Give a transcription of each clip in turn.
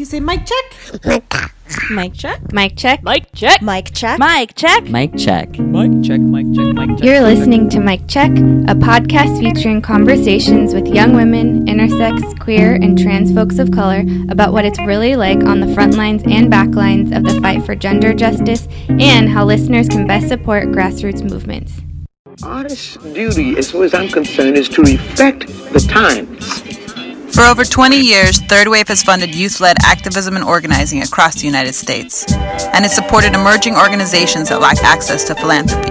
you say mic check? Mic check. Mic check. Mic check. Mic check. Mic check. Mic check. Mic check, mic check, mic check. You're listening to Mic Check, a podcast featuring conversations with young women, intersex, queer, and trans folks of color about what it's really like on the front lines and back lines of the fight for gender justice and how listeners can best support grassroots movements. Artist's duty, as far as I'm concerned, is to reflect the times. For over 20 years, Third Wave has funded youth led activism and organizing across the United States, and has supported emerging organizations that lack access to philanthropy.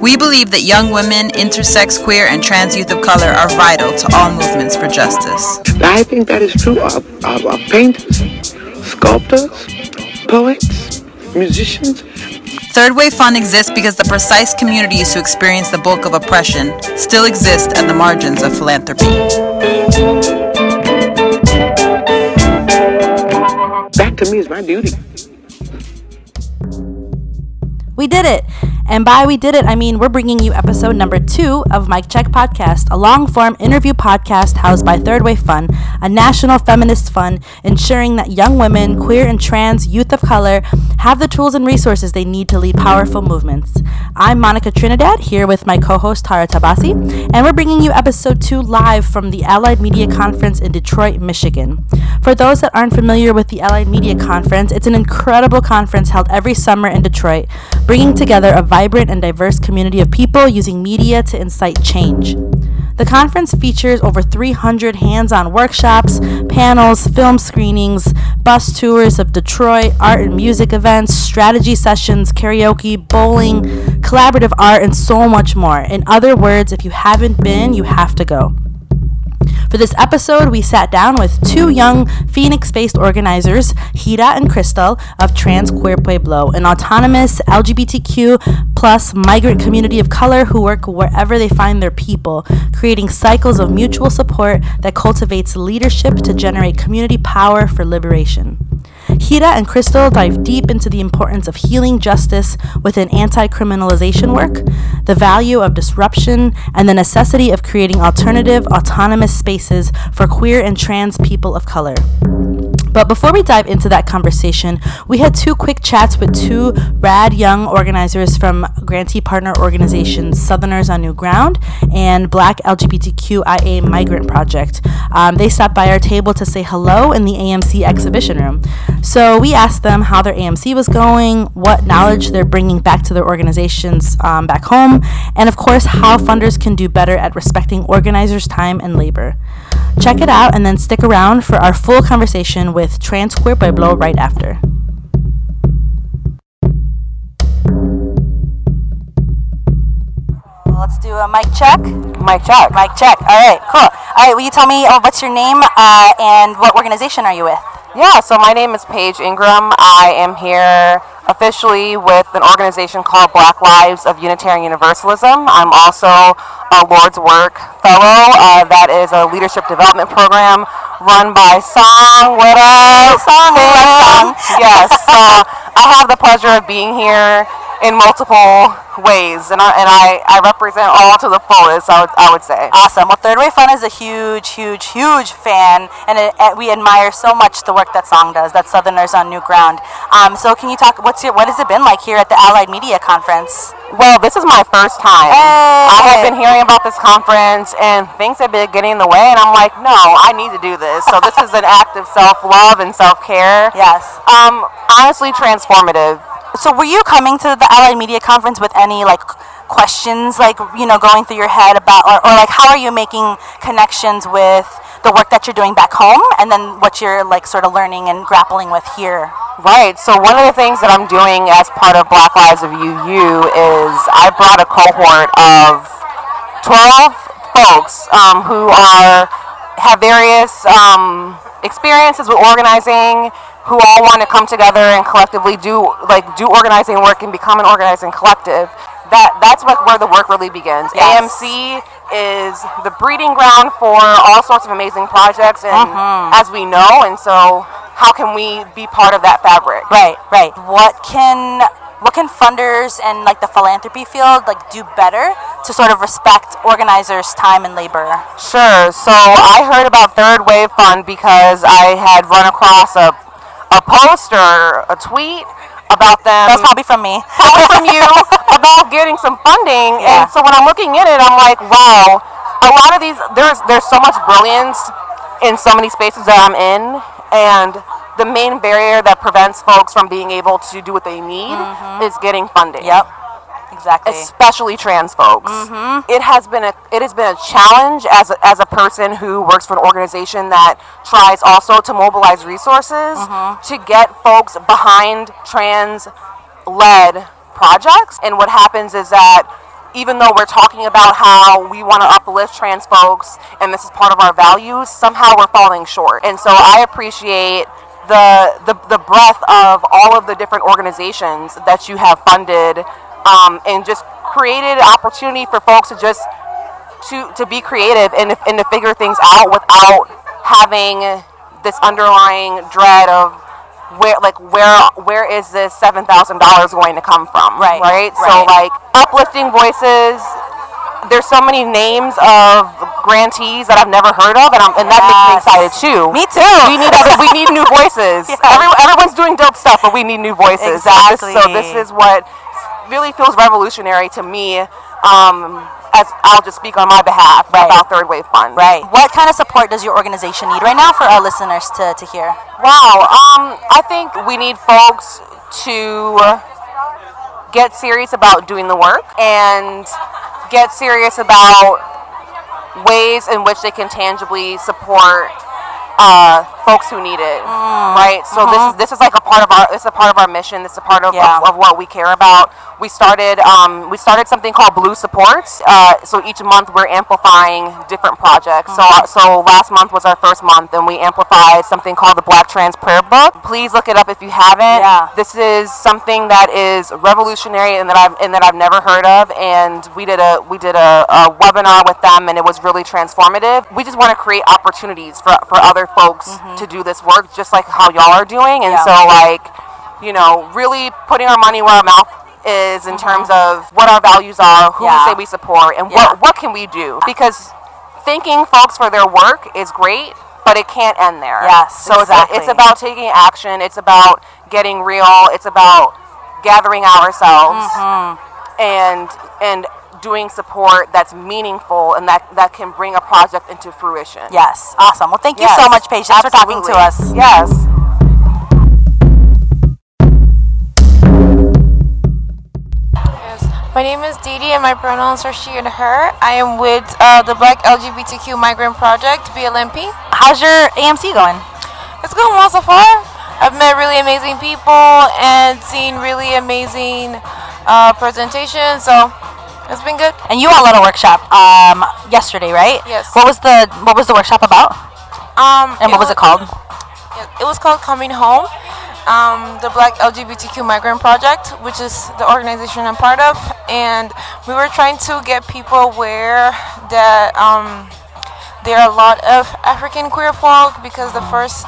We believe that young women, intersex, queer, and trans youth of color are vital to all movements for justice. I think that is true of, of, of painters, sculptors, poets, musicians. Third Wave Fund exists because the precise communities who experience the bulk of oppression still exist at the margins of philanthropy. To me is my duty. We did it. And by we did it, I mean we're bringing you episode number two of Mic Check Podcast, a long form interview podcast housed by Third Wave Fund, a national feminist fund ensuring that young women, queer and trans youth of color have the tools and resources they need to lead powerful movements. I'm Monica Trinidad here with my co host Tara Tabassi, and we're bringing you episode two live from the Allied Media Conference in Detroit, Michigan. For those that aren't familiar with the Allied Media Conference, it's an incredible conference held every summer in Detroit, bringing together a vibrant and diverse community of people using media to incite change. The conference features over 300 hands on workshops, panels, film screenings, bus tours of Detroit, art and music events, strategy sessions, karaoke, bowling, collaborative art, and so much more. In other words, if you haven't been, you have to go. For this episode, we sat down with two young Phoenix based organizers, Hira and Crystal of Trans Queer Pueblo, an autonomous LGBTQ plus migrant community of color who work wherever they find their people, creating cycles of mutual support that cultivates leadership to generate community power for liberation. Hira and Crystal dive deep into the importance of healing justice within anti criminalization work, the value of disruption, and the necessity of creating alternative, autonomous spaces for queer and trans people of color. But before we dive into that conversation, we had two quick chats with two rad young organizers from grantee partner organizations Southerners on New Ground and Black LGBTQIA Migrant Project. Um, they stopped by our table to say hello in the AMC exhibition room. So we asked them how their AMC was going, what knowledge they're bringing back to their organizations um, back home, and of course, how funders can do better at respecting organizers' time and labor. Check it out and then stick around for our full conversation with Trans Queer Pueblo right after. Let's do a mic check. Mic check. Mic check. All right, cool. All right, will you tell me uh, what's your name uh, and what organization are you with? Yeah, so my name is Paige Ingram. I am here officially with an organization called Black Lives of Unitarian Universalism. I'm also a Lord's Work Fellow. Uh, that is a leadership development program run by Song. What up? Song, Song. yes, so I have the pleasure of being here in multiple ways, and I and I, I represent all to the fullest. I would I would say. Awesome. Well, Third Wave Fund is a huge, huge, huge fan, and it, it- we admire so much the work that Song does. That Southerners on New Ground. Um, so, can you talk? What's your what has it been like here at the Allied Media Conference? Well, this is my first time. I have been hearing about this conference, and things have been getting in the way, and I'm like, no, I need to do this. So this is an act of self love and self care. Yes. Um, honestly, transformative. So, were you coming to the Allied Media Conference with any like questions, like you know, going through your head about, or, or like how are you making connections with the work that you're doing back home, and then what you're like sort of learning and grappling with here? Right. So one of the things that I'm doing as part of Black Lives of UU is I brought a cohort of 12 folks um, who are have various um, experiences with organizing, who all want to come together and collectively do like do organizing work and become an organizing collective. That that's like where the work really begins. Yes. AMC is the breeding ground for all sorts of amazing projects, and Mm-hmm. as we know, and so how can we be part of that fabric? Right, right. What can what can funders and like the philanthropy field like do better to sort of respect organizers' time and labor? Sure. So I heard about Third Wave Fund because I had run across a a post or a tweet about them. That's probably from me. probably from you about getting some funding. Yeah. And so when I'm looking at it, I'm like, wow, a lot of these there's there's so much brilliance in so many spaces that I'm in, and the main barrier that prevents folks from being able to do what they need mm-hmm. is getting funding Yep. Exactly. especially trans folks. Mm-hmm. It has been a it has been a challenge as a, as a person who works for an organization that tries also to mobilize resources mm-hmm. to get folks behind trans led projects. And what happens is that even though we're talking about how we want to uplift trans folks and this is part of our values, somehow we're falling short. And so I appreciate the, the, the breadth of all of the different organizations that you have funded um, and just created opportunity for folks to just to, to be creative and, to- and to figure things out without having this underlying dread of where like where where is this seven thousand dollars going to come from Right, right? So like uplifting voices there's so many names of grantees that I've never heard of and, I'm, and that makes me excited too. Me too. we need other, we need new voices. Every, everyone's doing dope stuff but we need new voices. So this- so this, is what really feels revolutionary to me um, as I'll just speak on my behalf Right. about Third Wave Fund Right. What kind of support does your organization need right now for our listeners to, to hear? Wow. Um, I think we need folks to get serious about doing the work and get serious about ways in which they can tangibly support uh, folks who need it. Right. So this is this is like a part of our this is a part of our mission. This is a part of, Yeah. of, of what we care about. We started um, we started something called BLUU Supports. Uh, so each month we're amplifying different projects. So so last month was our first month, and we amplified something called the Black Trans Prayer Book. Please look it up if you haven't. Yeah. This is something that is revolutionary and that I've and that I've never heard of. And we did a we did a, a webinar with them, and it was really transformative. We just want to create opportunities for for other folks to do this work, just like how y'all are doing. And Yeah. so like, you know, really putting our money where our mouth is in terms of what our values are, who Yeah. we say we support, and what what can we do? Because thanking folks for their work is great, but it can't end there. Yes, So it's, it's about taking action. It's about getting real. It's about gathering ourselves Mm-hmm. and and doing support that's meaningful and that that can bring a project into fruition. Yes. Awesome. Well, thank you Yes, so much, Patience, for talking to us. Yes. Yes. My name is Didi and my pronouns are she and her. I am with uh, the Black LGBTQ Migrant Project, BLMP. How's your AMC going? It's going well so far. I've met really amazing people and seen really amazing uh, presentations, so it's been good. And you all led a workshop um, yesterday, right? Yes. What was the What was the workshop about? Um, And what was it called? It was called Coming Home, um, the Black LGBTQ Migrant Project, which is the organization I'm part of. And we were trying to get people aware that um, there are a lot of African queer folk because the first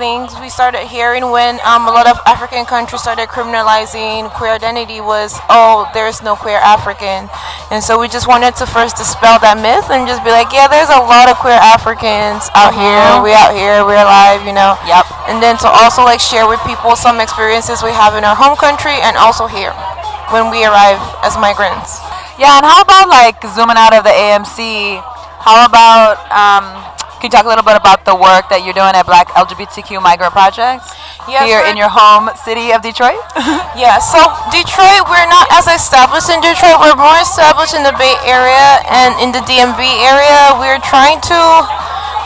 things we started hearing when um, a lot of African countries started criminalizing queer identity was, oh, there's no queer African. And so we just wanted to first dispel that myth and just be like, yeah, there's a lot of queer Africans out here. We out here, we're alive, you know. Yep. And then to also like share with people some experiences we have in our home country and also here when we arrive as migrants. Yeah, and how about like zooming out of the AMC? How about um, can you talk a little bit about the work that you're doing at Black LGBTQ Migrant Projects Yes, here in your home city of Detroit? Yeah, so Detroit, we're not as established in Detroit. We're more established in the Bay Area and in the DMV area. We're trying to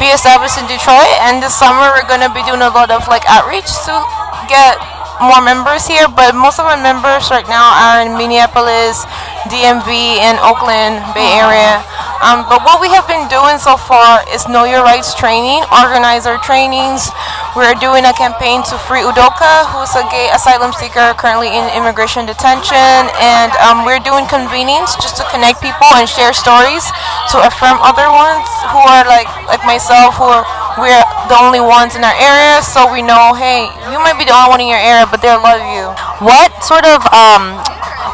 be established in Detroit, and this summer we're gonna be doing a lot of like outreach to get more members here. But most of our members right now are in Minneapolis, DMV, and Oakland, Bay Area. Um, but what we have been doing so far is know your rights training, organizer trainings. We're doing a campaign to free Udoka, who's a gay asylum seeker currently in immigration detention, and um, we're doing convenings just to connect people and share stories to affirm other ones who are like like myself, who are we're the only ones in our area, so we know, hey, you might be the only one in your area, but they'll love you. What sort of um,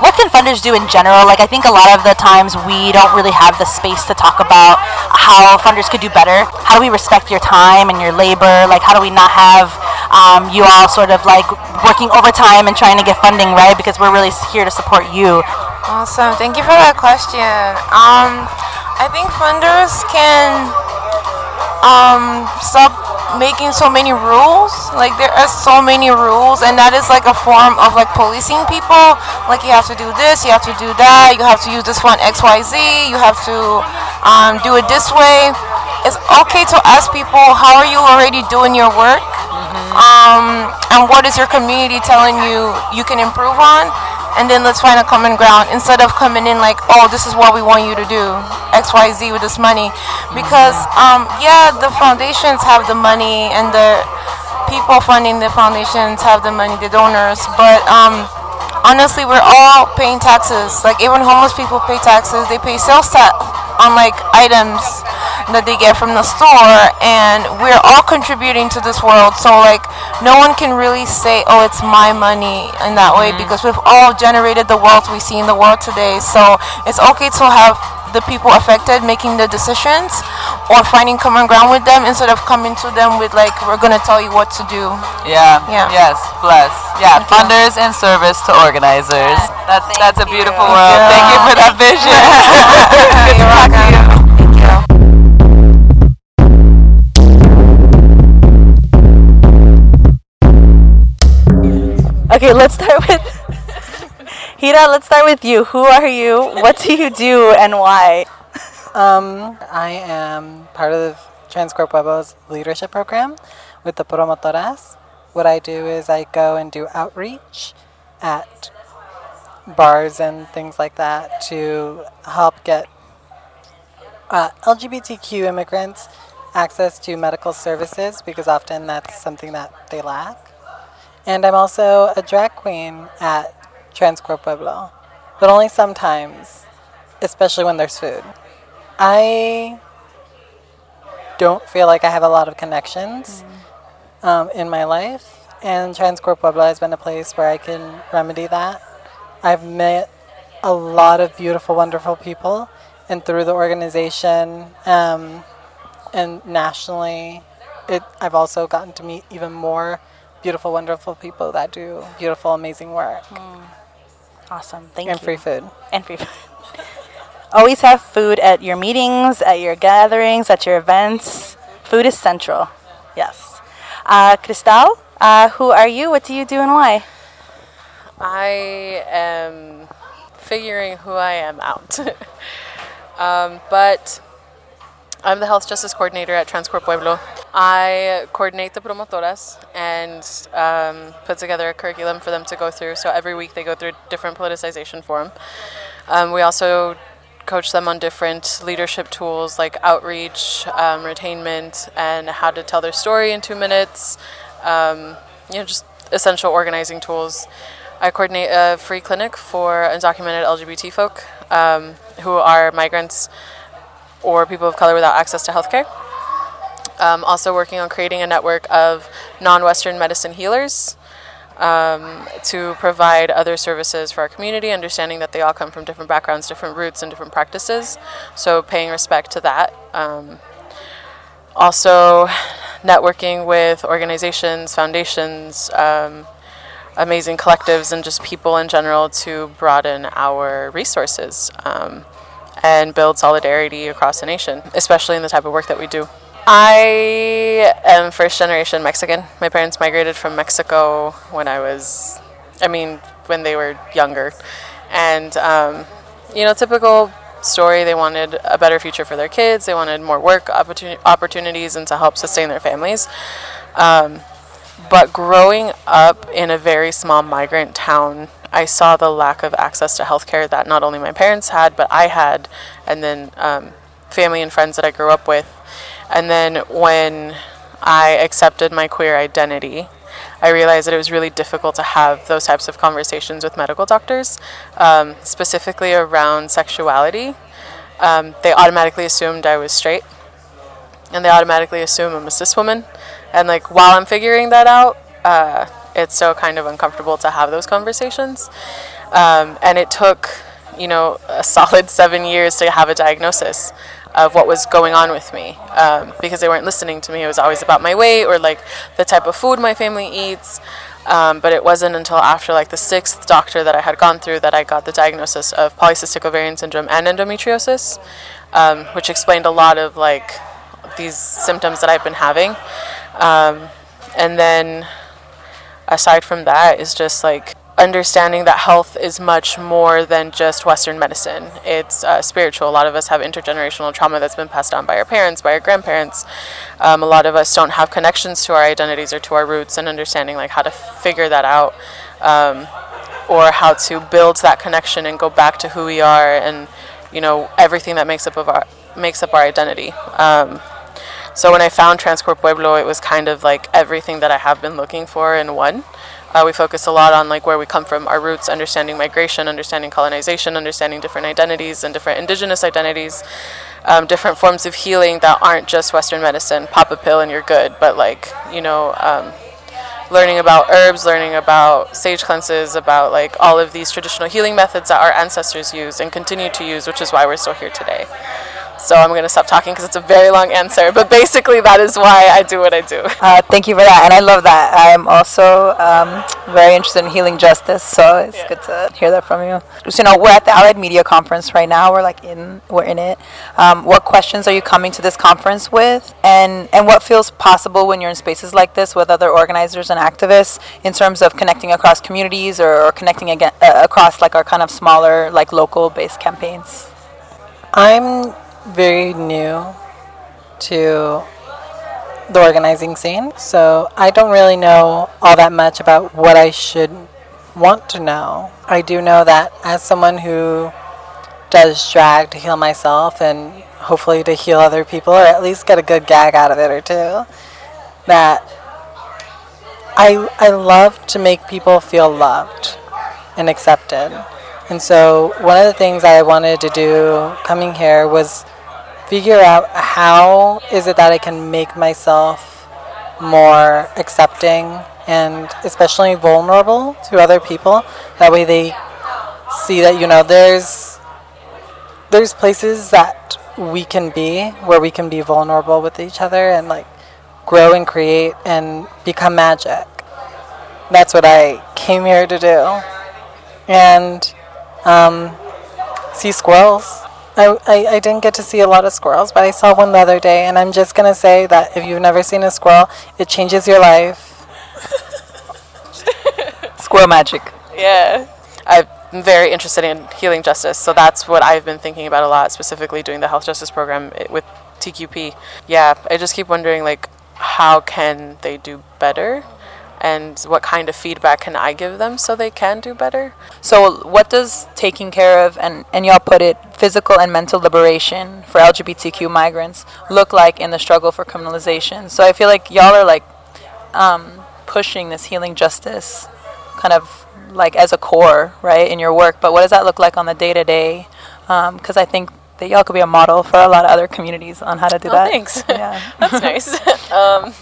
what can funders do in general? Like, I think a lot of the times we don't really have the space to talk about how funders could do better. How do we respect your time and your labor? Like, how do we not have um, you all sort of like working overtime and trying to get funding, right? Because we're really here to support you. Awesome. Thank you for that question. Um, I think funders can um, stop making so many rules. Like there are so many rules, and that is like a form of like policing people. Like you have to do this, you have to do that, you have to use this one X Y Z, you have to um, do it this way. It's okay to ask people how are you already doing your work, um, and what is your community telling you you can improve on and then let's find a common ground. Instead of coming in like, oh, this is what we want you to do, X, Y, Z with this money, because um, yeah, the foundations have the money and the people funding the foundations have the money, the donors, but um, honestly, we're all paying taxes. Like even homeless people pay taxes. They pay sales tax on like items that they get from the store and we're all contributing to this world so like no one can really say oh it's my money in that way mm-hmm. because we've all generated the wealth we see in the world today so it's okay to have the people affected making the decisions or finding common ground with them instead of coming to them with like we're gonna tell you what to do Yeah. Yeah. Yes. Bless. Yeah. Funders in service to organizers. That's that's a beautiful world. Thank you for that vision. Good to talk to you. Okay, let's start with Hira. Let's start with you. Who are you? What do you do, and why? Um, I am part of Trans Queer Pueblo's leadership program with the Promotoras. What I do is I go and do outreach at bars and things like that to help get uh, LGBTQ immigrants access to medical services because often that's something that they lack. And I'm also a drag queen at Trans Queer Pueblo, but only sometimes, especially when there's food. I don't feel like I have a lot of connections um, in my life, and Trans Queer Pueblo has been a place where I can remedy that. I've met a lot of beautiful, wonderful people, and through the organization um, and nationally, it, I've also gotten to meet even more beautiful, wonderful people that do beautiful, amazing work Awesome. Thank and you. And free food. and free food. Always have food at your meetings, at your gatherings, at your events. Food is central. Yes. Uh, Cristal, uh, who are you? What do you do and why? I am figuring who I am out. um, but I'm the health justice coordinator at Trans Queer Pueblo. I coordinate the promotoras and um, put together a curriculum for them to go through. So every week they go through different politicization forum. Um, we also coach them on different leadership tools like outreach, um, retainment, and how to tell their story in two minutes. Um, you know, just essential organizing tools. I coordinate a free clinic for undocumented LGBT folk um, who are migrants or people of color without access to healthcare. Um, also working on creating a network of non-Western medicine healers um, to provide other services for our community, understanding that they all come from different backgrounds, different roots, and different practices. So paying respect to that. Um, also networking with organizations, foundations, um, amazing collectives, and just people in general to broaden our resources um, and build solidarity across the nation, especially in the type of work that we do. I am first generation Mexican. My parents migrated from Mexico when I was, I mean, when they were younger. And, um, you know, typical story they wanted a better future for their kids, they wanted more work opportuni- opportunities, and to help sustain their families. Um, but growing up in a very small migrant town, I saw the lack of access to healthcare that not only my parents had, but I had, and then um, family and friends that I grew up with. And then when I accepted my queer identity, I realized that it was really difficult to have those types of conversations with medical doctors, um, specifically around sexuality. Um, they automatically assumed I was straight, and they automatically assume I'm a cis woman. And like while I'm figuring that out, uh, it's so kind of uncomfortable to have those conversations. Um, and it took, you know, a solid seven years to have a diagnosis of what was going on with me um, because they weren't listening to me. It was always about my weight or like the type of food my family eats. Um, but it wasn't until after like the sixth doctor that I had gone through that I got the diagnosis of polycystic ovarian syndrome and endometriosis, um, which explained a lot of like these symptoms that I've been having. Um, and then aside from that is just like understanding that health is much more than just Western medicine. It's uh, spiritual. A lot of us have intergenerational trauma that's been passed down by our parents, by our grandparents. Um, a lot of us don't have connections to our identities or to our roots, and understanding like how to figure that out, um, or how to build that connection and go back to who we are, and you know everything that makes up of our makes up our identity. Um, so when I found Trans Queer Pueblo, it was kind of like everything that I have been looking for in one. Uh, we focus a lot on like where we come from, our roots, understanding migration, understanding colonization, understanding different identities and different indigenous identities, um, different forms of healing that aren't just Western medicine. Pop a pill and you're good, but like you know, um, learning about herbs, learning about sage cleanses, about like all of these traditional healing methods that our ancestors used and continue to use, which is why we're still here today. So I'm going to stop talking because it's a very long answer. But basically, that is why I do what I do. Uh, thank you for that, and I love that. I'm also um, very interested in healing justice, so it's yeah. good to hear that from you. So, you know, we're at the Allied Media Conference right now. We're like in, we're in it. Um, what questions are you coming to this conference with, and and what feels possible when you're in spaces like this with other organizers and activists in terms of connecting across communities or, or connecting again uh, across like our kind of smaller, like local-based campaigns? I'm very new to the organizing scene, so I don't really know all that much about what I should want to know. I do know that as someone who does drag to heal myself and hopefully to heal other people, or at least get a good gag out of it or two, that I, I love to make people feel loved and accepted. And so, one of the things I wanted to do coming here was figure out how is it that I can make myself more accepting and especially vulnerable to other people. That way they see that you know there's there's places that we can be where we can be vulnerable with each other and like grow and create and become magic. That's what I came here to do. And um, see squirrels. I, I, I didn't get to see a lot of squirrels, but I saw one the other day, and I'm just going to say that if you've never seen a squirrel, it changes your life. Squirrel magic. Yeah. I'm very interested in healing justice, so that's what I've been thinking about a lot, specifically doing the health justice program eh, with TQP. Yeah, I just keep wondering, like, how can they do better? And what kind of feedback can I give them so they can do better? So, what does taking care of and, and y'all put it physical and mental liberation for LGBTQ migrants look like in the struggle for criminalization? So, I feel like y'all are like um, pushing this healing justice kind of like as a core, right, in your work. But what does that look like on the day to day? Because I think that y'all could be a model for a lot of other communities on how to do oh, that. Thanks. Yeah, that's nice. um,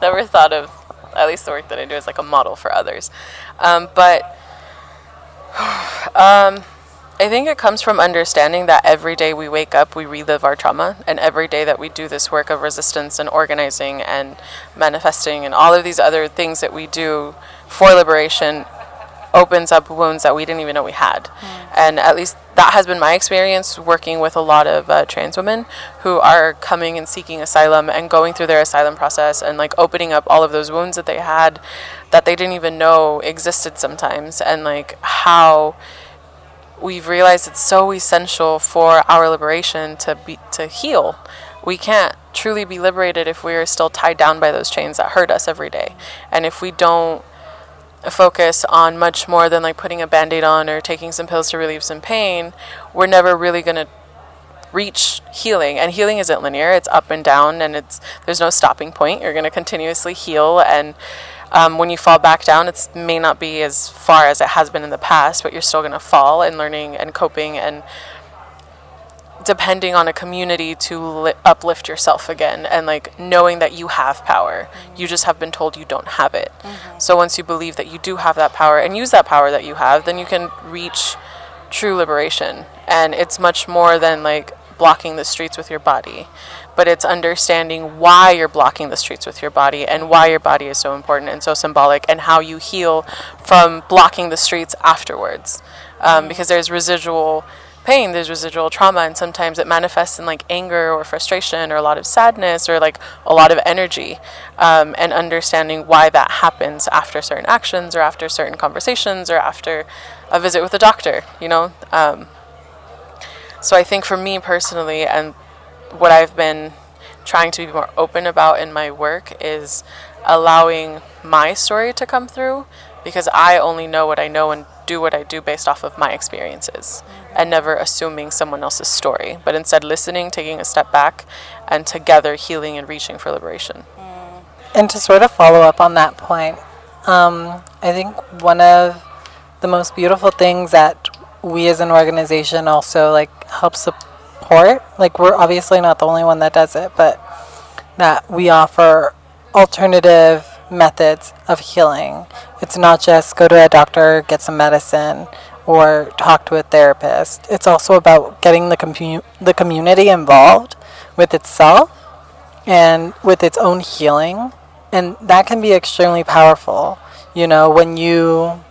never thought of at least the work that I do is like a model for others. Um, but um, I think it comes from understanding that every day we wake up, we relive our trauma, and every day that we do this work of resistance and organizing and manifesting and all of these other things that we do for liberation opens up wounds that we didn't even know we had. Mm. And at least that has been my experience working with a lot of uh, trans women who are coming and seeking asylum and going through their asylum process and like opening up all of those wounds that they had that they didn't even know existed sometimes and like how we've realized it's so essential for our liberation to be to heal we can't truly be liberated if we are still tied down by those chains that hurt us every day and if we don't focus on much more than like putting a band-aid on or taking some pills to relieve some pain we're never really going to reach healing. And healing isn't linear it's up and down and it's there's no stopping point. You're going to continuously heal and um, when you fall back down it may not be as far as it has been in the past but you're still going to fall and learning and coping and depending on a community to li- uplift yourself again and like knowing that you have power. Mm-hmm. You just have been told you don't have it. Mm-hmm. So once you believe that you do have that power and use that power that you have then you can reach true liberation. And it's much more than like blocking the streets with your body but it's understanding why you're blocking the streets with your body and why your body is so important and so symbolic and how you heal from blocking the streets afterwards. Um, mm-hmm. because there's residual pain there's residual trauma and sometimes it manifests in like anger or frustration or a lot of sadness or like a lot of energy um, and understanding why that happens after certain actions or after certain conversations or after a visit with a doctor you know? Um, so i think for me personally and what i've been trying to be more open about in my work is allowing my story to come through because i only know what i know and do what i do based off of my experiences and never assuming someone else's story, but instead listening, taking a step back, and together healing and reaching for liberation. And to sort of follow up on that point, um, I think one of the most beautiful things that we as an organization also like help support, like we're obviously not the only one that does it, but that we offer alternative methods of healing. It's not just go to a doctor, get some medicine, or talk to a therapist. It's also about getting the commu- the community involved with itself and with its own healing, and that can be extremely powerful. You know, when you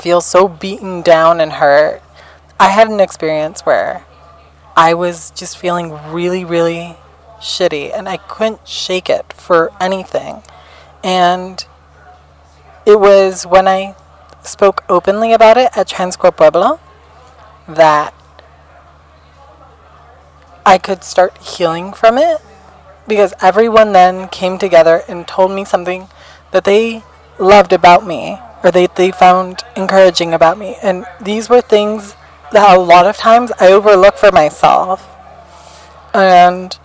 feel so beaten down and hurt. I had an experience where I was just feeling really, really shitty, and I couldn't shake it for anything. And it was when I spoke openly about it at Trans Queer Pueblo that I could start healing from it because everyone then came together and told me something that they loved about me or they, they found encouraging about me. And these were things that a lot of times I overlook for myself. And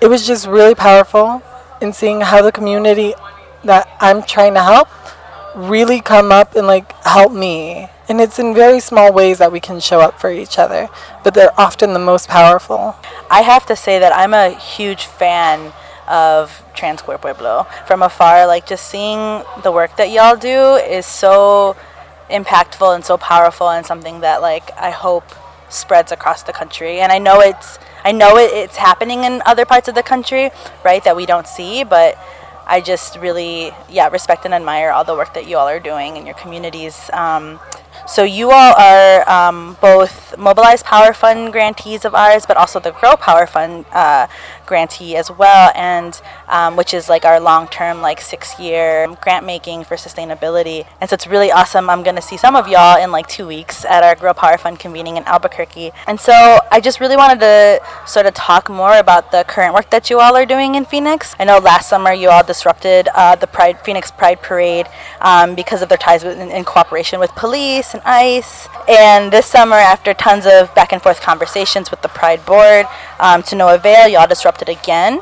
it was just really powerful in seeing how the community that I'm trying to help really come up and like help me. And it's in very small ways that we can show up for each other, but they're often the most powerful. I have to say that I'm a huge fan of Trans Queer Pueblo from afar. Like just seeing the work that y'all do is so impactful and so powerful, and something that like I hope spreads across the country. And I know it's I know it, it's happening in other parts of the country, right? That we don't see, but I just really, yeah, respect and admire all the work that you all are doing in your communities. Um, so you all are um, both Mobilized Power Fund grantees of ours, but also the Grow Power Fund uh, grantee as well, and um, which is like our long-term, like six-year grant making for sustainability. And so it's really awesome. I'm going to see some of y'all in like two weeks at our Grow Power Fund convening in Albuquerque. And so I just really wanted to sort of talk more about the current work that you all are doing in Phoenix. I know last summer you all disrupted uh, the Pride Phoenix Pride Parade um, because of their ties with, in, in cooperation with police and ICE. And this summer, after tons of back and forth conversations with the Pride Board, um, to no avail, y'all disrupted again.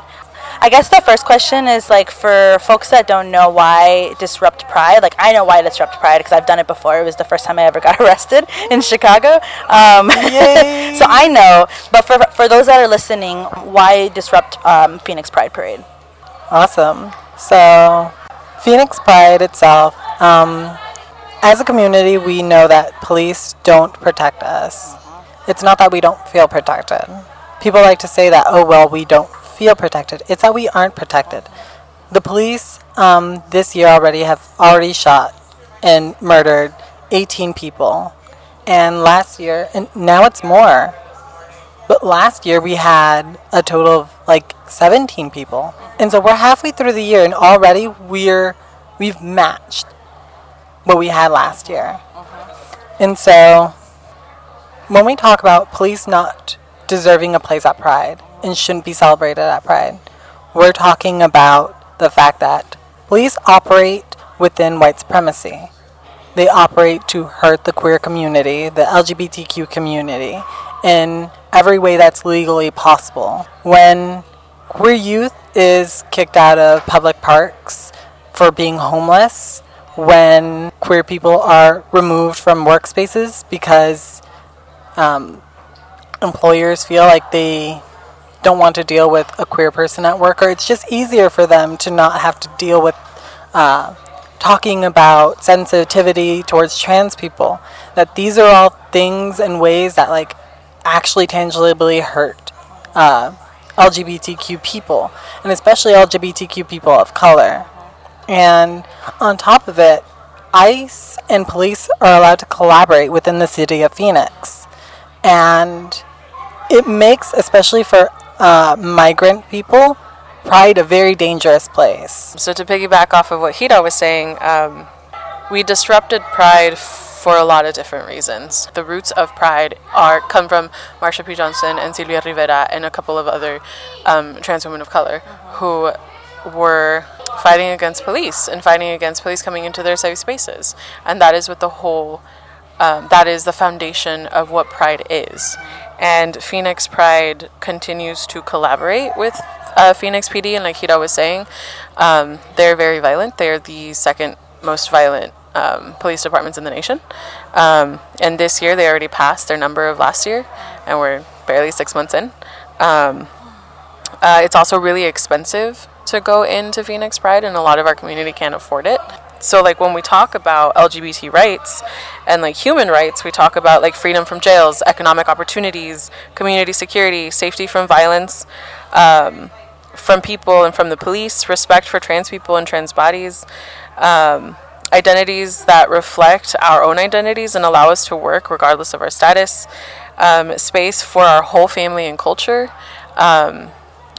I guess the first question is like for folks that don't know why disrupt Pride. Like I know why disrupt Pride because I've done it before. It was the first time I ever got arrested in Chicago. Um, so I know. But for for those that are listening, why disrupt um, Phoenix Pride Parade? Awesome. So, Phoenix Pride itself, um, as a community, we know that police don't protect us. It's not that we don't feel protected. People like to say that, oh, well, we don't feel protected. It's that we aren't protected. The police um, this year already have already shot and murdered 18 people. And last year, and now it's more. But last year we had a total of like 17 people. And so we're halfway through the year and already we're we've matched what we had last year. And so when we talk about police not deserving a place at Pride and shouldn't be celebrated at Pride, we're talking about the fact that police operate within white supremacy. They operate to hurt the queer community, the LGBTQ community, in every way that's legally possible. When queer youth is kicked out of public parks for being homeless, when queer people are removed from workspaces because um, employers feel like they don't want to deal with a queer person at work, or it's just easier for them to not have to deal with uh, talking about sensitivity towards trans people. That these are all things and ways that like actually tangibly hurt uh, LGBTQ people, and especially LGBTQ people of color. And on top of it, ICE and police are allowed to collaborate within the city of Phoenix. And it makes, especially for uh, migrant people, Pride a very dangerous place. So to piggyback off of what Hida was saying, um, we disrupted Pride for a lot of different reasons. The roots of Pride are come from Marsha P. Johnson and Sylvia Rivera and a couple of other um, trans women of color who were fighting against police and fighting against police coming into their safe spaces. And that is what the whole, um, that is the foundation of what Pride is. And Phoenix Pride continues to collaborate with uh, Phoenix PD, and like Hida was saying, um, they're very violent. They're the second most violent um, police departments in the nation. Um, and this year, they already passed their number of last year, and we're barely six months in. Um, uh, it's also really expensive to go into Phoenix Pride, and a lot of our community can't afford it. So, like when we talk about LGBT rights and like human rights, we talk about like freedom from jails, economic opportunities, community security, safety from violence um, from people and from the police, respect for trans people and trans bodies. Um, identities that reflect our own identities and allow us to work regardless of our status, um, space for our whole family and culture, um,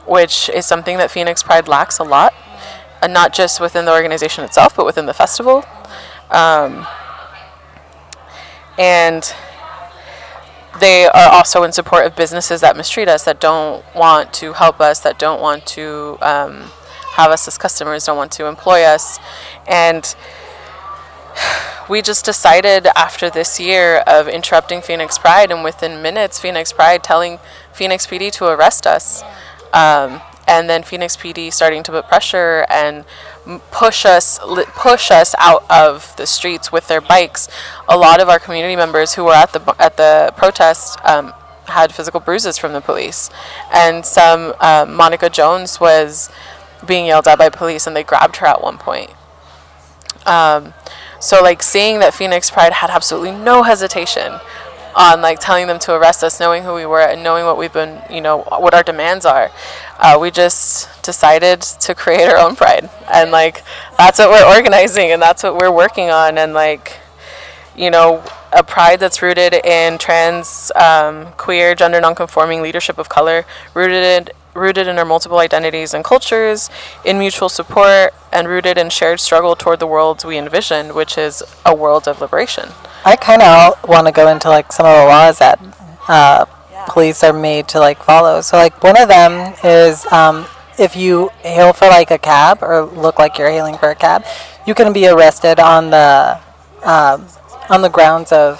which is something that Phoenix Pride lacks a lot, and not just within the organization itself, but within the festival. Um, and they are also in support of businesses that mistreat us, that don't want to help us, that don't want to um, have us as customers, don't want to employ us. And we just decided after this year of interrupting Phoenix Pride, and within minutes, Phoenix Pride telling Phoenix PD to arrest us. Um, and then Phoenix PD starting to put pressure and push us push us out of the streets with their bikes. A lot of our community members who were at the at the protest um, had physical bruises from the police, and some um, Monica Jones was being yelled at by police, and they grabbed her at one point. Um, so like seeing that Phoenix Pride had absolutely no hesitation on like telling them to arrest us, knowing who we were and knowing what we've been, you know, what our demands are. Uh, we just decided to create our own pride, and like that's what we're organizing and that's what we're working on, and like, you know, a pride that's rooted in trans, um, queer, gender nonconforming leadership of color, rooted in rooted in our multiple identities and cultures, in mutual support, and rooted in shared struggle toward the worlds we envision, which is a world of liberation. I kind of want to go into like some of the laws that uh, police are made to like follow. So like one of them is um, if you hail for like a cab or look like you're hailing for a cab, you can be arrested on the um, on the grounds of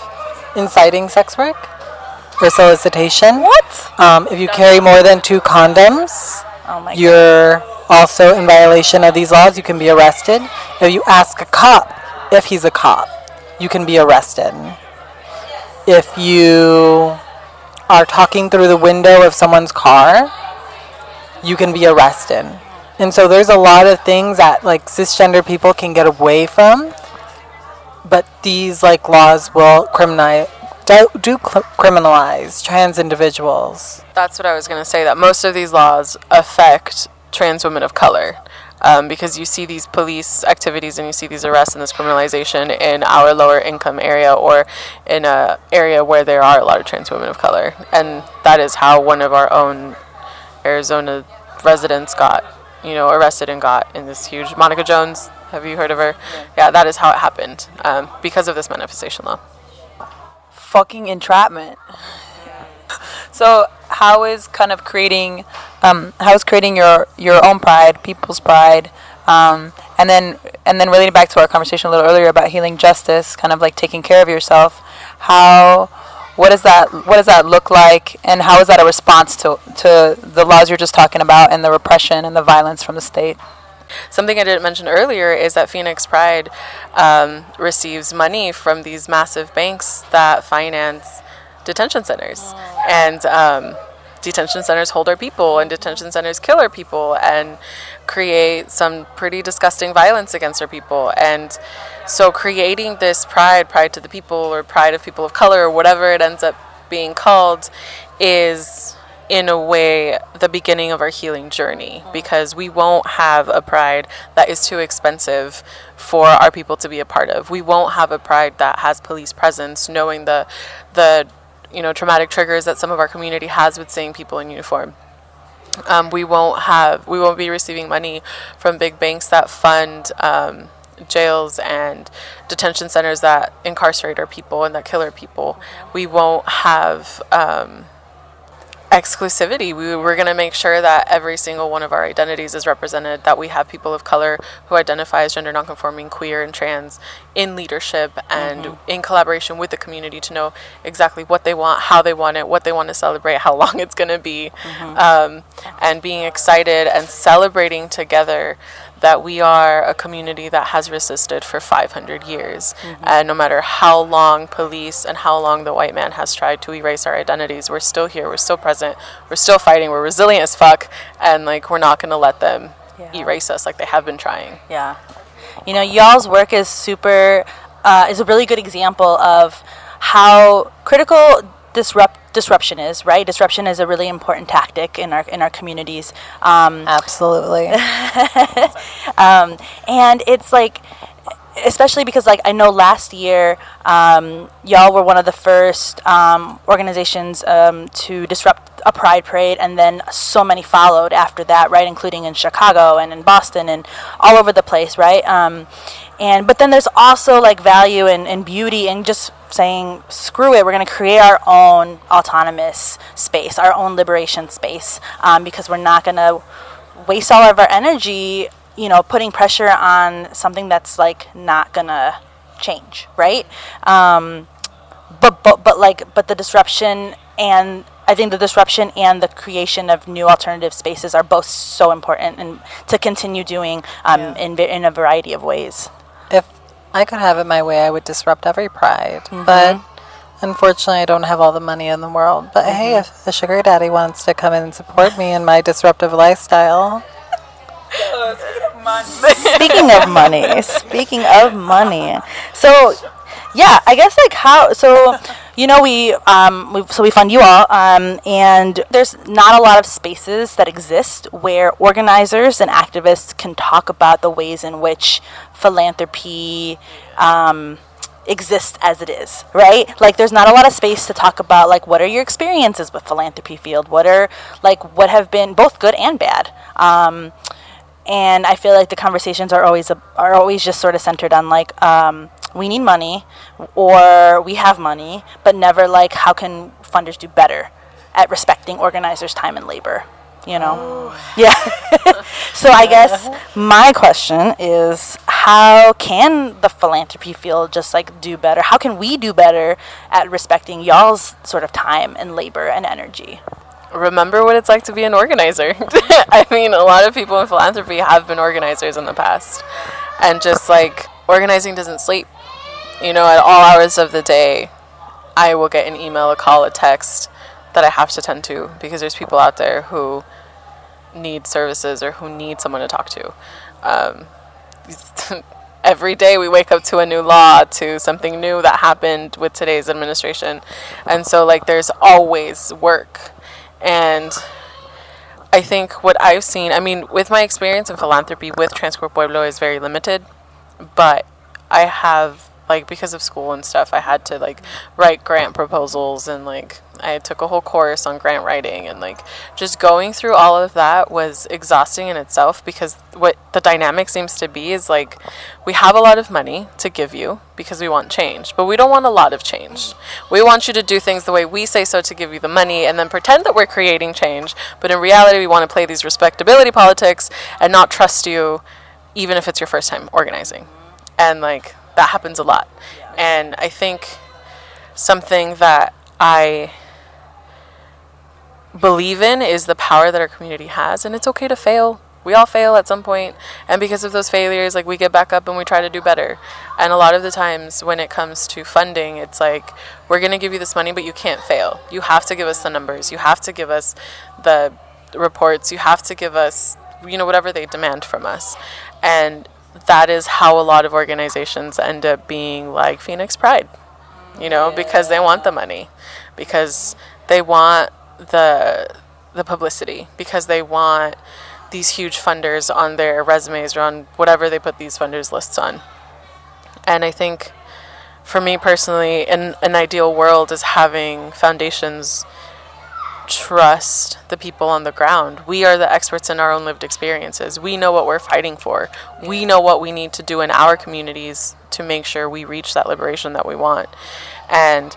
inciting sex work or solicitation. What? Um, if you carry more than two condoms, oh you're also in violation of these laws. You can be arrested. If you ask a cop if he's a cop, you can be arrested. If you are talking through the window of someone's car, you can be arrested. And so there's a lot of things that like cisgender people can get away from, but these like laws will criminalize do, do cl- criminalize trans individuals. That's what I was going to say that most of these laws affect trans women of color um, because you see these police activities and you see these arrests and this criminalization in our lower income area or in a area where there are a lot of trans women of color, and that is how one of our own Arizona residents got, you know, arrested and got in this huge Monica Jones. Have you heard of her? Yeah, yeah that is how it happened um, because of this manifestation law. Fucking entrapment. So how is kind of creating, um, how is creating your your own pride, people's pride, um, and then and then relating back to our conversation a little earlier about healing justice, kind of like taking care of yourself. How, what does that what does that look like, and how is that a response to to the laws you're just talking about and the repression and the violence from the state? Something I didn't mention earlier is that Phoenix Pride um, receives money from these massive banks that finance detention centers, and um, detention centers hold our people, and detention centers kill our people, and create some pretty disgusting violence against our people. And so, creating this pride, pride to the people, or pride of people of color, or whatever it ends up being called, is in a way the beginning of our healing journey mm-hmm. because we won't have a pride that is too expensive for our people to be a part of. We won't have a pride that has police presence knowing the the you know traumatic triggers that some of our community has with seeing people in uniform. Um, we won't have we won't be receiving money from big banks that fund um, jails and detention centers that incarcerate our people and that kill our people. We won't have um, exclusivity. We, we're going to make sure that every single one of our identities is represented, that we have people of color who identify as gender nonconforming, queer, and trans in leadership and Mhm. in collaboration with the community to know exactly what they want, how they want it, what they want to celebrate, how long it's going to be, Mhm. um, and being excited and celebrating together that we are a community that has resisted for 500 years. Mhm. And no matter how long police and how long the white man has tried to erase our identities, we're still here, we're still present, we're still fighting, we're resilient as fuck, and like we're not gonna let them erase us like they have been trying. Yeah. You know, y'all's work is super, uh, is a really good example of how critical disrupt disruption is. Right, disruption is a really important tactic in our in our communities. Um, Absolutely. um, and it's like especially because like i know last year um, y'all were one of the first um, organizations um, to disrupt a pride parade and then so many followed after that right including in chicago and in boston and all over the place right? Um, and but then there's also like value and, and beauty in just saying screw it we're going to create our own autonomous space our own liberation space um, because we're not going to waste all of our energy, you know, putting pressure on something that's like not gonna change, right? Um, but but but like but the disruption and I think the disruption and the creation of new alternative spaces are both so important and to continue doing um, in in a variety of ways. If I could have it my way, I would disrupt every pride. Mhm. But unfortunately, I don't have all the money in the world. But hey, if the sugar daddy wants to come in and support me in my disruptive lifestyle, speaking of money, speaking of money, so yeah, I guess like how so you know we um we, so we fund you all um and there's not a lot of spaces that exist where organizers and activists can talk about the ways in which philanthropy um exists as it is, right? Like there's not a lot of space to talk about like what are your experiences with philanthropy field? What are like what have been both good and bad? Um and I feel like the conversations are always a, are always just sort of centered on like um, we need money or we have money, but never like how can funders do better at respecting organizers' time and labor. You know, yeah. so I guess my question is, how can the philanthropy field just like do better? How can we do better at respecting y'all's sort of time and labor and energy? Remember what it's like to be an organizer. I mean, a lot of people in philanthropy have been organizers in the past. And just like organizing doesn't sleep. You know, at all hours of the day, I will get an email, a call, a text that I have to tend to because there's people out there who need services or who need someone to talk to. Um, every day we wake up to a new law, to something new that happened with today's administration. And so, like, there's always work. And I think what I've seen, I mean, with my experience in philanthropy with Trans Queer Pueblo is very limited, but I have like because of school and stuff, I had to like write grant proposals and like I took a whole course on grant writing and like just going through all of that was exhausting in itself because what the dynamic seems to be is like we have a lot of money to give you because we want change, but we don't want a lot of change. We want you to do things the way we say so to give you the money and then pretend that we're creating change, but in reality we want to play these respectability politics and not trust you even if it's your first time organizing. And like that happens a lot. And I think something that I believe in is the power that our community has and it's okay to fail. We all fail at some point and because of those failures like we get back up and we try to do better. And a lot of the times when it comes to funding it's like we're going to give you this money but you can't fail. You have to give us the numbers. You have to give us the reports. You have to give us you know whatever they demand from us. And that is how a lot of organizations end up being like phoenix pride you know yeah. because they want the money because they want the the publicity because they want these huge funders on their resumes or on whatever they put these funders lists on. And I think for me personally, an, an ideal world is having foundations trust the people on the ground. We are the experts in our own lived experiences. We know what we're fighting for. We know what we need to do in our communities to make sure we reach that liberation that we want. And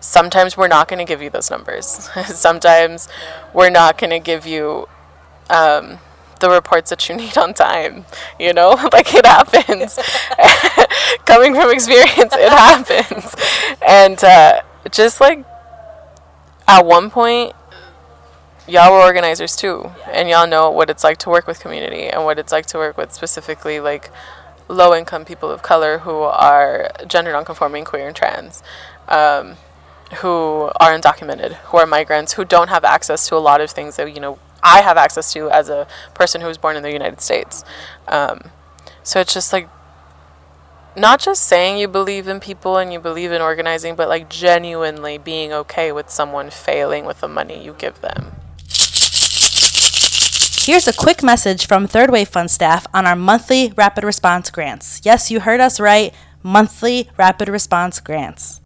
sometimes we're not going to give you those numbers. sometimes we're not going to give you um, the reports that you need on time. You know, like it happens. Coming from experience, it happens. And uh, just like at one point, y'all were organizers too, and y'all know what it's like to work with community and what it's like to work with specifically like low income people of color who are gender nonconforming, queer, and trans. Um, who are undocumented, who are migrants, who don't have access to a lot of things that you know I have access to as a person who was born in the United States. Um, so it's just like not just saying you believe in people and you believe in organizing, but like genuinely being okay with someone failing with the money you give them. Here's a quick message from Third Wave Fund staff on our monthly rapid response grants. Yes, you heard us right monthly rapid response grants.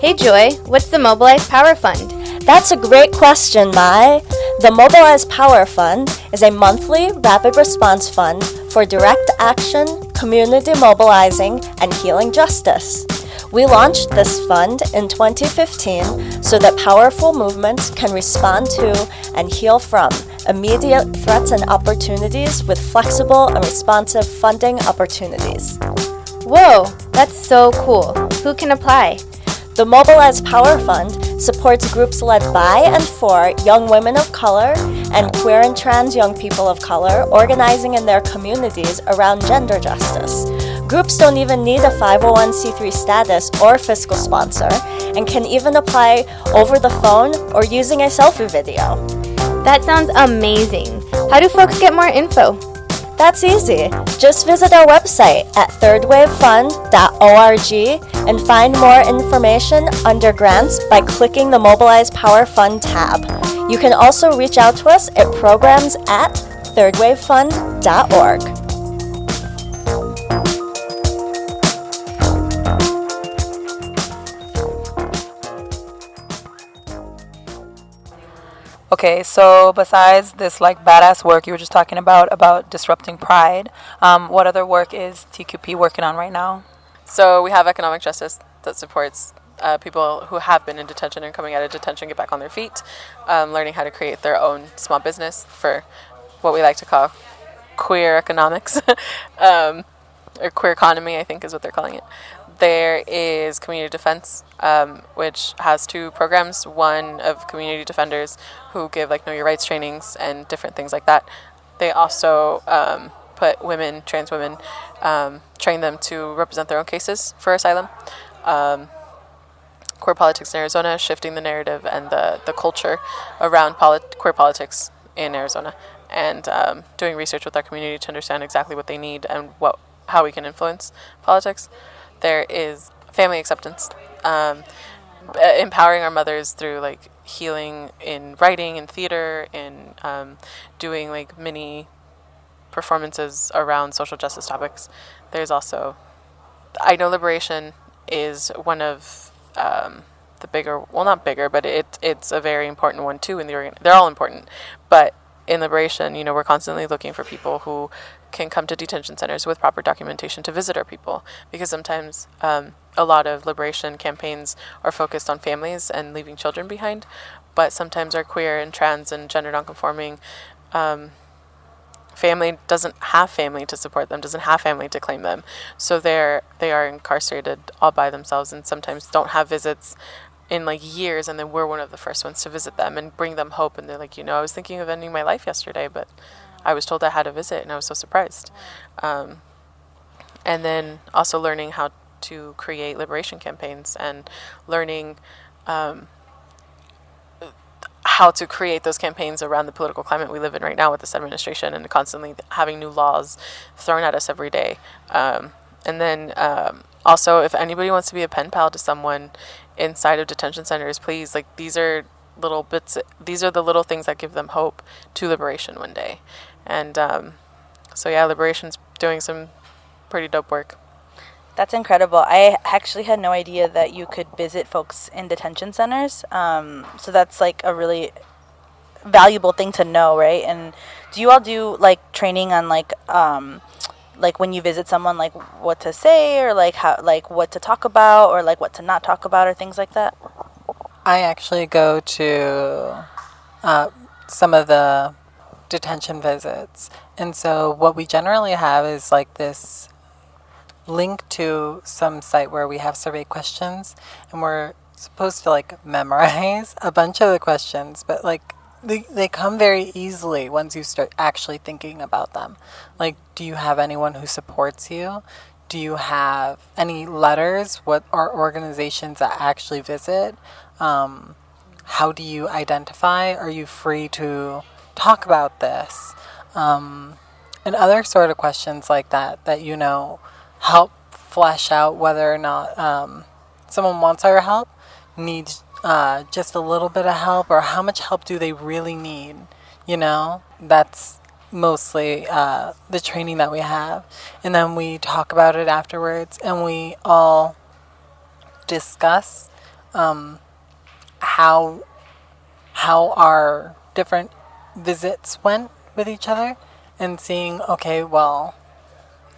Hey Joy, what's the Mobilize Power Fund? That's a great question, Mai. The Mobilize Power Fund is a monthly rapid response fund for direct action, community mobilizing, and healing justice. We launched this fund in 2015 so that powerful movements can respond to and heal from immediate threats and opportunities with flexible and responsive funding opportunities. Whoa, that's so cool. Who can apply? The Mobilize Power Fund supports groups led by and for young women of color and queer and trans young people of color organizing in their communities around gender justice. Groups don't even need a 501c3 status or fiscal sponsor and can even apply over the phone or using a selfie video. That sounds amazing. How do folks get more info? That's easy. Just visit our website at thirdwavefund.org and find more information under grants by clicking the Mobilize Power Fund tab. You can also reach out to us at programs at thirdwavefund.org. Okay, so besides this like badass work you were just talking about about disrupting pride, um, what other work is TQP working on right now? So we have economic justice that supports uh, people who have been in detention and coming out of detention get back on their feet, um, learning how to create their own small business for what we like to call queer economics, um, or queer economy, I think is what they're calling it. There is community defense, um, which has two programs. One of community defenders who give like know your rights trainings and different things like that. They also um, put women, trans women, um, train them to represent their own cases for asylum. Um, queer politics in Arizona, shifting the narrative and the, the culture around polit- queer politics in Arizona, and um, doing research with our community to understand exactly what they need and what how we can influence politics there is family acceptance, um, empowering our mothers through like healing in writing and theater and um, doing like mini performances around social justice topics. There's also, I know liberation is one of um, the bigger, well, not bigger, but it it's a very important one too in the organ. They're all important, but in liberation, you know, we're constantly looking for people who can come to detention centers with proper documentation to visit our people. Because sometimes um, a lot of liberation campaigns are focused on families and leaving children behind, but sometimes our queer and trans and gender nonconforming um, family doesn't have family to support them, doesn't have family to claim them, so they're they are incarcerated all by themselves and sometimes don't have visits in like years, and then we're one of the first ones to visit them and bring them hope. And they're like, you know, I was thinking of ending my life yesterday, but I was told I had a visit, and I was so surprised. Um, and then also learning how to create liberation campaigns and learning um, how to create those campaigns around the political climate we live in right now with this administration and constantly having new laws thrown at us every day. Um, and then um, also, if anybody wants to be a pen pal to someone inside of detention centers, please, like, these are little bits, these are the little things that give them hope to liberation one day. And um, so, yeah, liberation's doing some pretty dope work. That's incredible. I actually had no idea that you could visit folks in detention centers. Um, so that's like a really valuable thing to know, right? And do you all do like training on like um, like when you visit someone, like what to say or like how like what to talk about or like what to not talk about or things like that? I actually go to uh, some of the detention visits, and so what we generally have is like this link to some site where we have survey questions and we're supposed to like memorize a bunch of the questions, but like they, they come very easily once you start actually thinking about them. Like, do you have anyone who supports you? Do you have any letters? What are organizations that actually visit? Um, how do you identify? Are you free to talk about this? Um, and other sort of questions like that that you know help flesh out whether or not um, someone wants our help, needs uh, just a little bit of help, or how much help do they really need. You know, that's mostly uh, the training that we have. And then we talk about it afterwards, and we all discuss um, how how our different visits went with each other and seeing okay well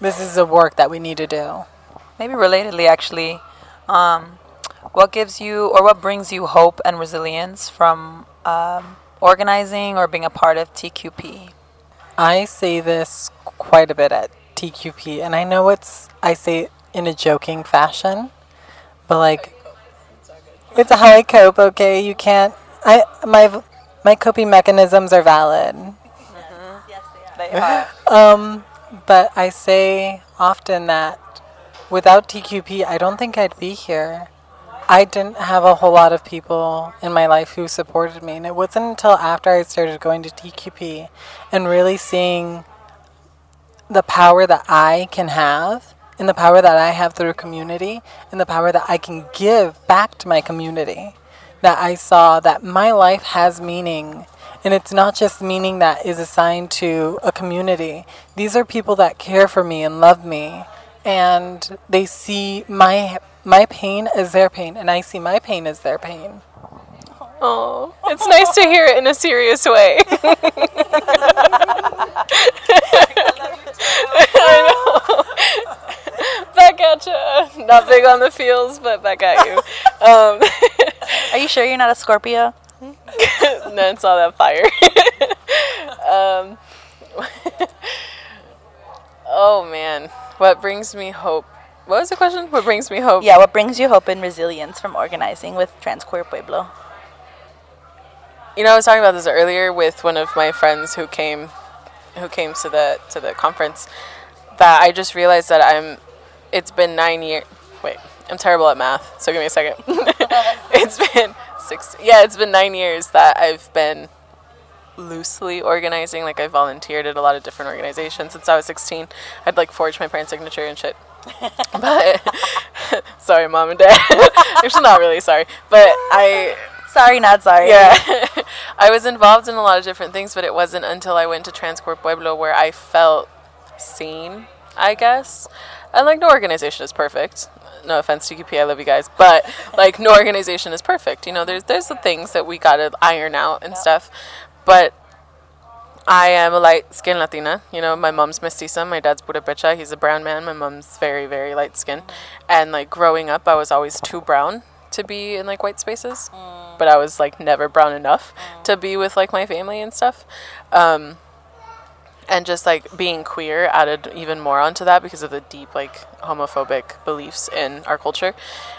this is a work that we need to do. Maybe relatedly, actually, um, what gives you or what brings you hope and resilience from um, organizing or being a part of TQP? I say this quite a bit at TQP, and I know it's I say in a joking fashion, but like it's how I cope. Okay, you can't. I my my coping mechanisms are valid. Mm-hmm. Yes, they are. They are. um, but I say often that without TQP, I don't think I'd be here. I didn't have a whole lot of people in my life who supported me. And it wasn't until after I started going to TQP and really seeing the power that I can have and the power that I have through community and the power that I can give back to my community that I saw that my life has meaning and it's not just meaning that is assigned to a community. These are people that care for me and love me. And they see my my pain as their pain, and I see my pain as their pain. Oh, it's nice to hear it in a serious way. I know. Back at you. Not big on the feels, but back at you. Um, Are you sure you're not a Scorpio? no, it's all that fire. um, oh man, what brings me hope? What was the question? What brings me hope? Yeah, what brings you hope and resilience from organizing with Trans Queer Pueblo? You know, I was talking about this earlier with one of my friends who came, who came to the to the conference. That I just realized that I'm. It's been nine years. Wait, I'm terrible at math, so give me a second. it's been six. Yeah, it's been nine years that I've been loosely organizing. Like I volunteered at a lot of different organizations since I was 16. I'd like forge my parents' signature and shit. but sorry, mom and dad. Actually, not really sorry, but I. Sorry, not sorry. Yeah, I was involved in a lot of different things, but it wasn't until I went to Trans Queer Pueblo where I felt seen. I guess. And like no organization is perfect no offense to QP, I love you guys, but like no organization is perfect. You know, there's there's the things that we gotta iron out and stuff, but I am a light skinned Latina. You know, my mom's mestiza, my dad's Purepecha. He's a brown man. My mom's very very light skinned, and like growing up, I was always too brown to be in like white spaces, but I was like never brown enough to be with like my family and stuff. Um, and just like being queer added even more onto that because of the deep like homophobic beliefs in our culture.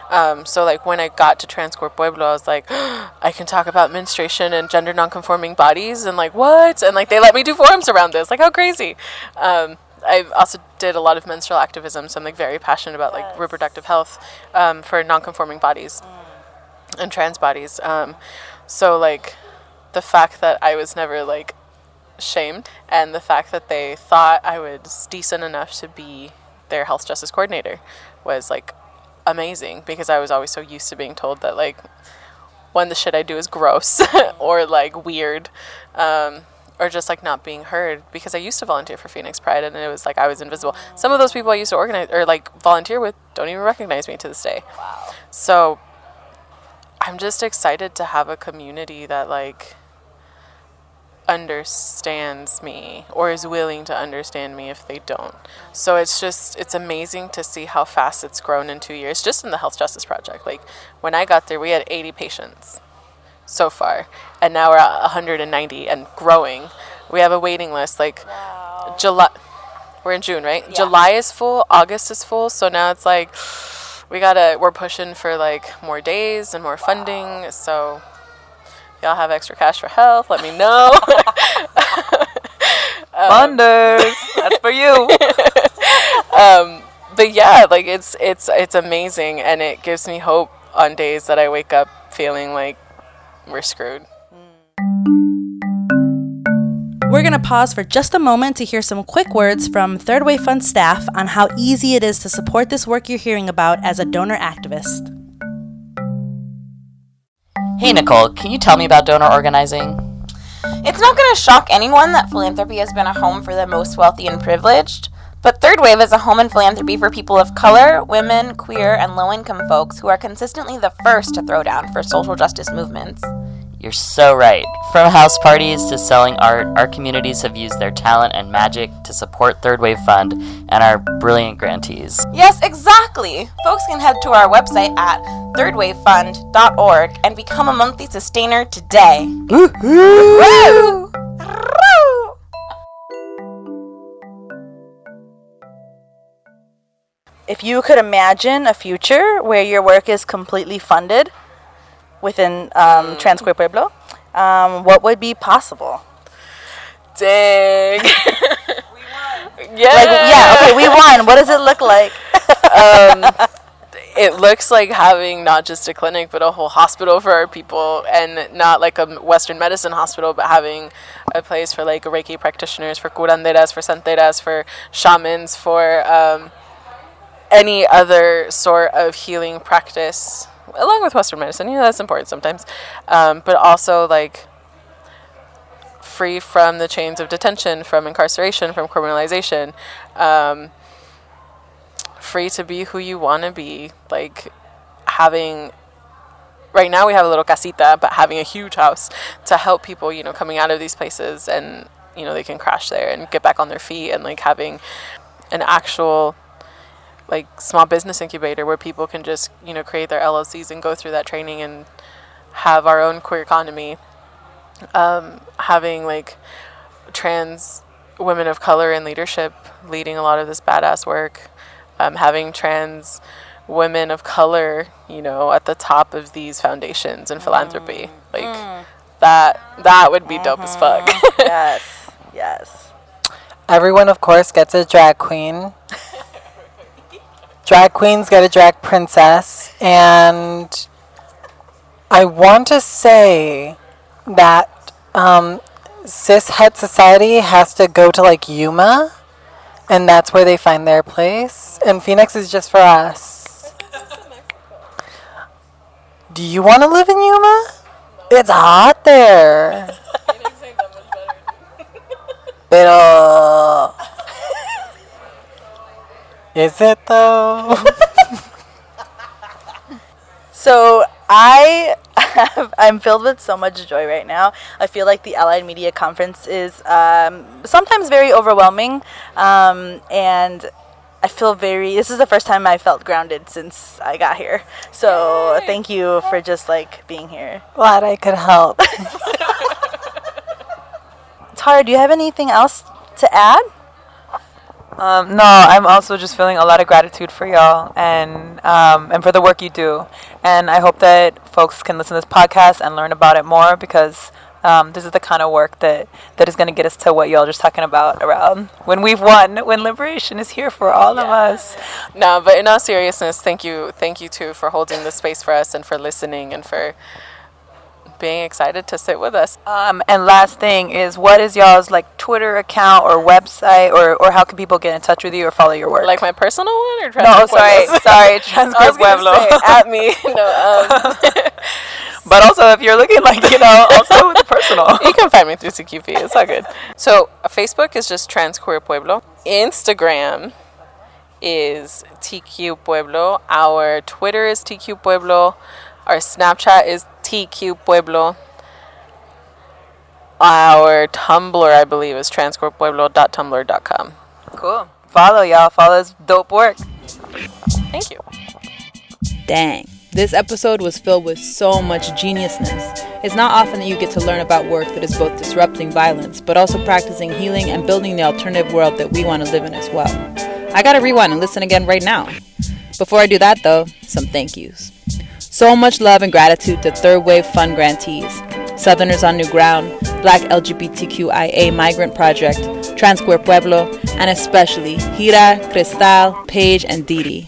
Um, so like when I got to Trans Queer Pueblo, I was like, I can talk about menstruation and gender nonconforming bodies and like what? And like they let me do forums around this. Like how crazy. Um, I also did a lot of menstrual activism, so I'm like very passionate about like reproductive health um, for nonconforming bodies and trans bodies. Um, so like the fact that I was never like shamed and the fact that they thought I was decent enough to be their health justice coordinator was like amazing because I was always so used to being told that like when the shit I do is gross or like weird um, or just like not being heard because I used to volunteer for Phoenix Pride and it was like I was invisible. Some of those people I used to organize or like volunteer with don't even recognize me to this day. Wow. So I'm just excited to have a community that like understands me or is willing to understand me if they don't. So it's just it's amazing to see how fast it's grown in 2 years just in the Health Justice Project. Like when I got there we had 80 patients so far and now we're at 190 and growing. We have a waiting list like wow. July we're in June, right? Yeah. July is full, August is full, so now it's like we gotta we're pushing for like more days and more wow. funding so y'all have extra cash for health, let me know. um, Funders, that's for you. um, but yeah, like it's it's it's amazing, and it gives me hope on days that I wake up feeling like we're screwed. We're going to pause for just a moment to hear some quick words from Third Wave Fund staff on how easy it is to support this work you're hearing about as a donor activist. Hey, Nicole, can you tell me about donor organizing? It's not going to shock anyone that philanthropy has been a home for the most wealthy and privileged, but Third Wave is a home in philanthropy for people of color, women, queer, and low income folks who are consistently the first to throw down for social justice movements. You're so right. From house parties to selling art, our communities have used their talent and magic to support Third Wave Fund and our brilliant grantees. Yes, exactly. Folks can head to our website at thirdwavefund.org and become a monthly sustainer today. Woo-hoo! If you could imagine a future where your work is completely funded, within um, mm. Pueblo, um, what would be possible? Dang. We won. Yeah. Like, yeah. Okay, we won. What does it look like? um, it looks like having not just a clinic but a whole hospital for our people and not like a western medicine hospital but having a place for like reiki practitioners for curanderas for santeras for shamans for um, any other sort of healing practice along with Western medicine. You know, that's important sometimes. Um, but also, like, free from the chains of detention, from incarceration, from criminalization. Um, free to be who you want to be. Like, having. Right now, we have a little casita, but having a huge house to help people, you know, coming out of these places and, you know, they can crash there and get back on their feet and, like, having an actual like small business incubator where people can just you know create their LLCs and go through that training and have our own queer economy. Um, having like trans women of color in leadership leading a lot of this badass work. Um, having trans women of color, you know, at the top of these foundations and philanthropy, mm. like mm. that that would be mm-hmm. dope as fuck. Mm-hmm. yes, yes. Everyone, of course, gets a drag queen drag queens get a drag princess, and I want to say that um, cis het society has to go to like Yuma, and that's where they find their place. And Phoenix is just for us. Do you want to live in Yuma? It's hot there. Pero is it though? so I have, I'm filled with so much joy right now. I feel like the Allied Media Conference is um, sometimes very overwhelming, um, and I feel very. This is the first time I felt grounded since I got here. So Yay. thank you for just like being here. Glad I could help. Tara, do you have anything else to add? Um, no, I'm also just feeling a lot of gratitude for y'all and um, and for the work you do. And I hope that folks can listen to this podcast and learn about it more because um, this is the kind of work that, that is going to get us to what y'all just talking about around when we've won, when liberation is here for all yeah. of us. No, but in all seriousness, thank you, thank you too for holding the space for us and for listening and for being excited to sit with us. Um, and last thing is, what is y'all's like Twitter account or website, or, or how can people get in touch with you or follow your work? Like my personal one or Trans- no? Sorry, sorry, Trans Queer Pueblo. Say, at me. no, um, but also, if you're looking like you know, also with the personal, you can find me through TQP. It's all good. So Facebook is just Trans Queer Pueblo. Instagram is TQ Pueblo. Our Twitter is TQ Pueblo. Our Snapchat is TQ Pueblo. Our Tumblr, I believe, is transqueerpueblo.tumblr.com. Cool. Follow y'all. Follow this dope work. Thank you. Dang. This episode was filled with so much geniusness. It's not often that you get to learn about work that is both disrupting violence, but also practicing healing and building the alternative world that we want to live in as well. I gotta rewind and listen again right now. Before I do that, though, some thank yous. So much love and gratitude to Third Wave Fund grantees, Southerners on New Ground, Black LGBTQIA Migrant Project, Trans Queer Pueblo, and especially Hira, Cristal, Paige, and Didi.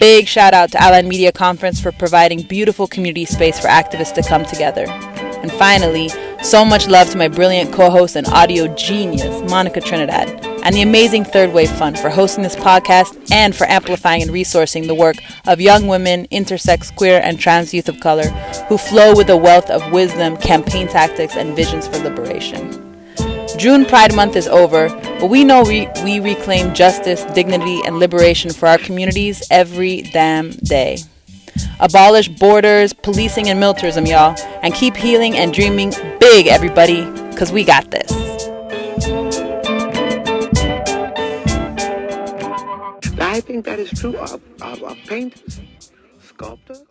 Big shout out to Allied Media Conference for providing beautiful community space for activists to come together. And finally, so much love to my brilliant co host and audio genius, Monica Trinidad, and the amazing Third Wave Fund for hosting this podcast and for amplifying and resourcing the work of young women, intersex, queer, and trans youth of color who flow with a wealth of wisdom, campaign tactics, and visions for liberation. June Pride Month is over, but we know we, we reclaim justice, dignity, and liberation for our communities every damn day. Abolish borders, policing, and militarism, y'all, and keep healing and dreaming big, everybody, because we got this. Think that is true of, of, of painters, sculptors.